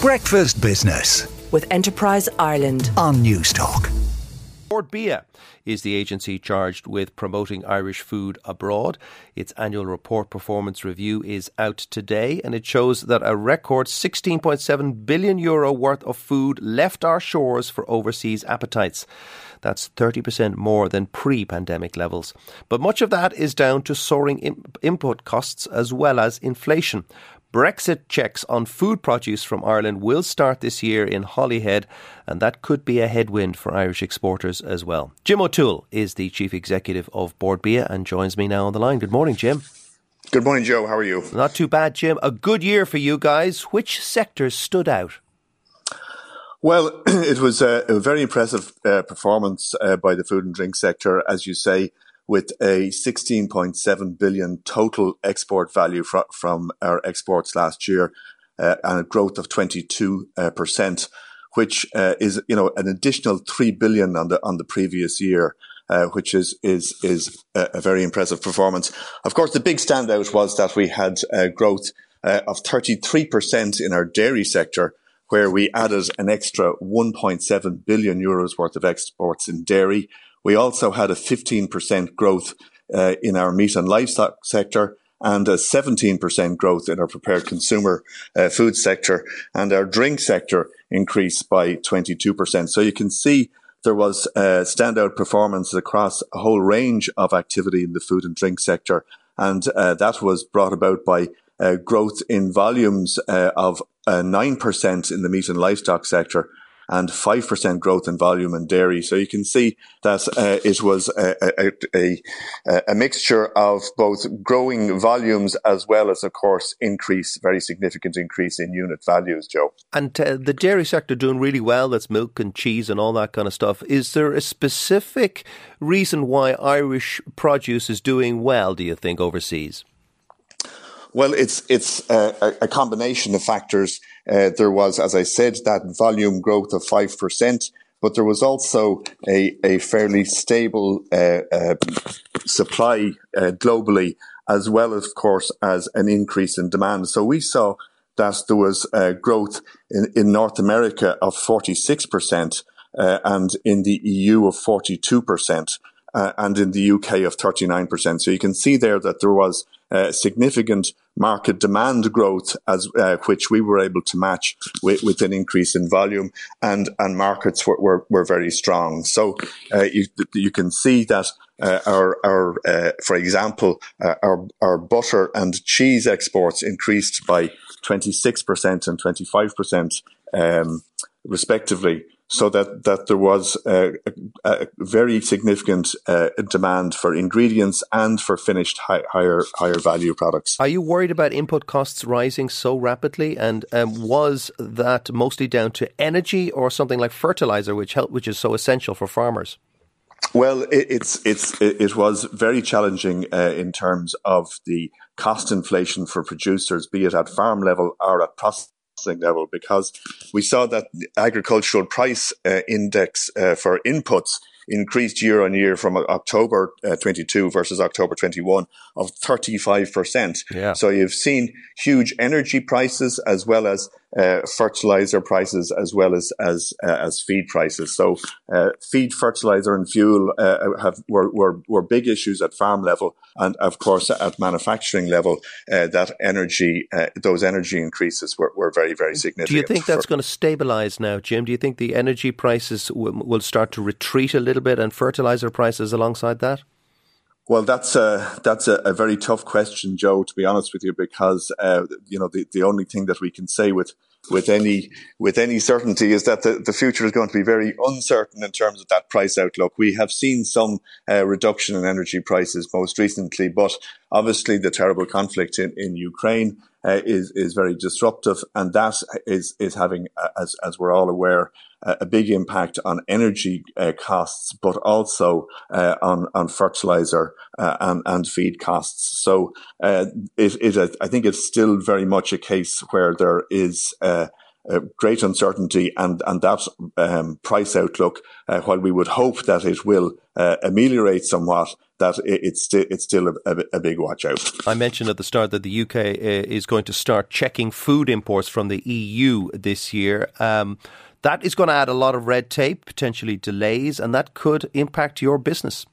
Breakfast Business with Enterprise Ireland on Newstalk. Bord Bia is the agency charged with promoting Irish food abroad. Its annual report performance review is out today and it shows that a record 16.7 billion euro worth of food left our shores for overseas appetites. That's 30% more than pre pandemic levels. But much of that is down to soaring input costs as well as inflation. Brexit checks on food produce from Ireland will start this year in Holyhead, and that could be a headwind for Irish exporters as well. Jim O'Toole is the chief executive of Bord Bia and joins me now on the line. Good morning, Jim. Good morning, Joe. How are you? Not too bad, Jim. A good year for you guys. Which sectors stood out? Well, it was a, a very impressive uh, performance uh, by the food and drink sector, as you say with a 16.7 billion total export value fr- from our exports last year uh, and a growth of 22 uh, percent, which uh, is you know an additional 3 billion on the on the previous year. Uh, which is is is a, very impressive performance. Of course, the big standout was that we had uh, growth of 33% in our dairy sector, where we added an extra 1.7 billion euros worth of exports in dairy, we also had a 15% growth uh, in our meat and livestock sector and a 17% growth in our prepared consumer uh, food sector and our drink sector increased by 22%. So you can see there was a standout performance across a whole range of activity in the food and drink sector. And uh, that was brought about by uh, growth in volumes uh, of 9% uh, in the meat and livestock sector and 5% growth in volume in dairy. So you can see that uh, it was a, a, a, a, mixture of both growing volumes as well as, of course, increase, very significant increase in unit values, Joe. And uh, the dairy sector doing really well. That's milk and cheese and all that kind of stuff. Is there a specific reason why Irish produce is doing well, do you think, overseas? Well, it's it's a, a combination of factors. Uh, there was, as I said, that volume growth of five percent, but there was also a, a fairly stable uh, uh, supply uh, globally, as well, of course, as an increase in demand. So we saw that there was uh, growth in, in North America of forty six percent. Uh, and in the EU of 42%, and in the UK of 39%. So you can see there that there was uh, significant market demand growth as uh, which we were able to match with, with, an increase in volume and and markets were, were, were very strong. So uh, you, you can see that uh, our our uh, for example our our butter and cheese exports increased by 26% and 25% um, respectively so that that there was a, a, a very significant uh, demand for ingredients and for finished high, higher higher value products. Are you worried about input costs rising so rapidly? And um, was that mostly down to energy or something like fertilizer, which help, which is so essential for farmers? Well, it, it's it's it was very challenging uh, in terms of the cost inflation for producers, be it at farm level or at processing level because we saw that the agricultural price uh, index uh, for inputs increased year on year from October uh, 22 versus October 21 of 35%. Yeah. So you've seen huge energy prices as well as uh, fertilizer prices as well as as uh, as feed prices. So uh, feed, fertilizer, and fuel uh, have were, were were big issues at farm level, and of course at manufacturing level, uh, that energy uh, those energy increases were, were very very significant. Do you think that's going to stabilise now, Jim? Do you think the energy prices w- will start to retreat a little bit, and fertilizer prices alongside that? Well, that's a that's a, a, very tough question, Joe. To be honest with you, because uh, you know the, the only thing that we can say with with any with any certainty is that the, the future is going to be very uncertain in terms of that price outlook. We have seen some uh, reduction in energy prices most recently, but obviously the terrible conflict in, in Ukraine uh, is is very disruptive, and that is is having, uh, as as we're all aware, a big impact on energy uh, costs, but also uh, on on fertilizer uh, and and feed costs. So it, I think it's still very much a case where there is uh, uh, great uncertainty and and that um, price outlook, uh, while we would hope that it will uh, ameliorate somewhat, that it, it's sti- it's still a, a, a, big watch out. I mentioned at the start that the UK uh, is going to start checking food imports from the EU this year. Um, that is going to add a lot of red tape, potentially delays, and that could impact your business.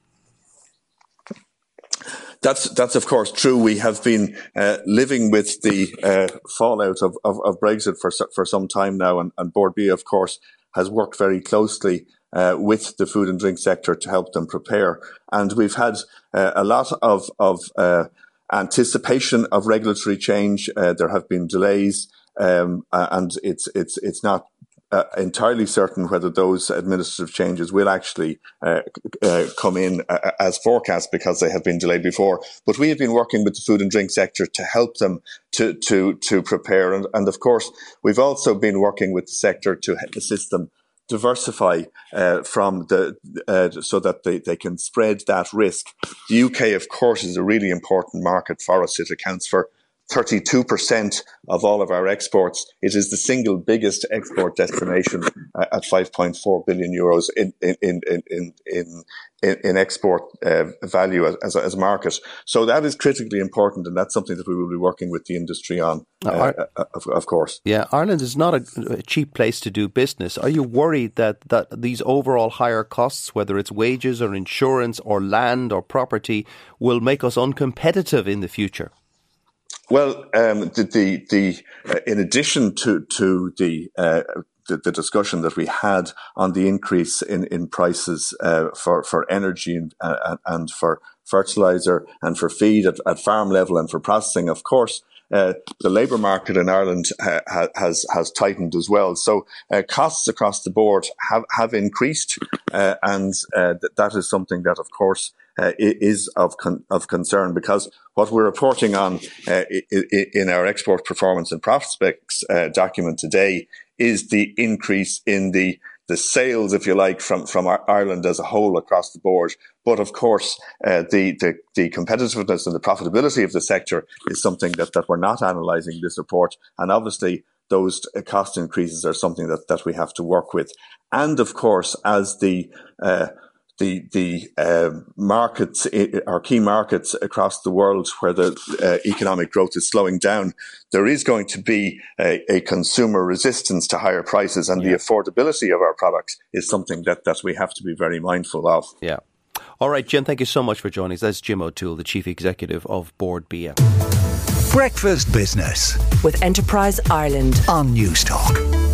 That's that's of course true. We have been uh, living with the uh, fallout of, of, of, Brexit for for some time now, and, and Bord Bia, of course, has worked very closely uh, with the food and drink sector to help them prepare. And we've had uh, a lot of of uh, anticipation of regulatory change. Uh, there have been delays, um, and it's it's it's not uh, entirely certain whether those administrative changes will actually uh, uh, come in uh, as forecast because they have been delayed before. But we have been working with the food and drink sector to help them to to to prepare, and, and of course we've also been working with the sector to assist them diversify uh, from the uh, so that they, they can spread that risk. The UK, of course, is a really important market for us. It accounts for 32% of all of our exports. It is the single biggest export destination uh, at 5.4 billion euros in, in, in, in, in, in export uh, value as, as, a market. So that is critically important, and that's something that we will be working with the industry on, uh, uh, uh, of, of, course. Yeah, Ireland is not a, a, cheap place to do business. Are you worried that, that these overall higher costs, whether it's wages or insurance or land or property, will make us uncompetitive in the future? Well, um, the the, the uh, in addition to to the, uh, the, the discussion that we had on the increase in in prices uh, for for energy and uh, and for fertilizer and for feed at, at farm level and for processing, of course. Uh, the labour market in Ireland ha- has has tightened as well. So uh, costs across the board have have increased, and th- that is something that, of course, uh, is of con- of concern because what we're reporting on uh, in our export performance and prospects uh, document today is the increase in the the sales, if you like, from, from Ireland as a whole across the board. But of course, uh, the, the, the competitiveness and the profitability of the sector is something that, that we're not analysing this report. And obviously, those cost increases are something that, that we have to work with. And of course, as the uh, the the uh, markets, our key markets across the world, where the uh, economic growth is slowing down, there is going to be a, a consumer resistance to higher prices, and yeah. the affordability of our products is something that that we have to be very mindful of. Yeah. All right, Jim. Thank you so much for joining us. That's Jim O'Toole, the chief executive of Bord Bia. Breakfast Business with Enterprise Ireland on Newstalk.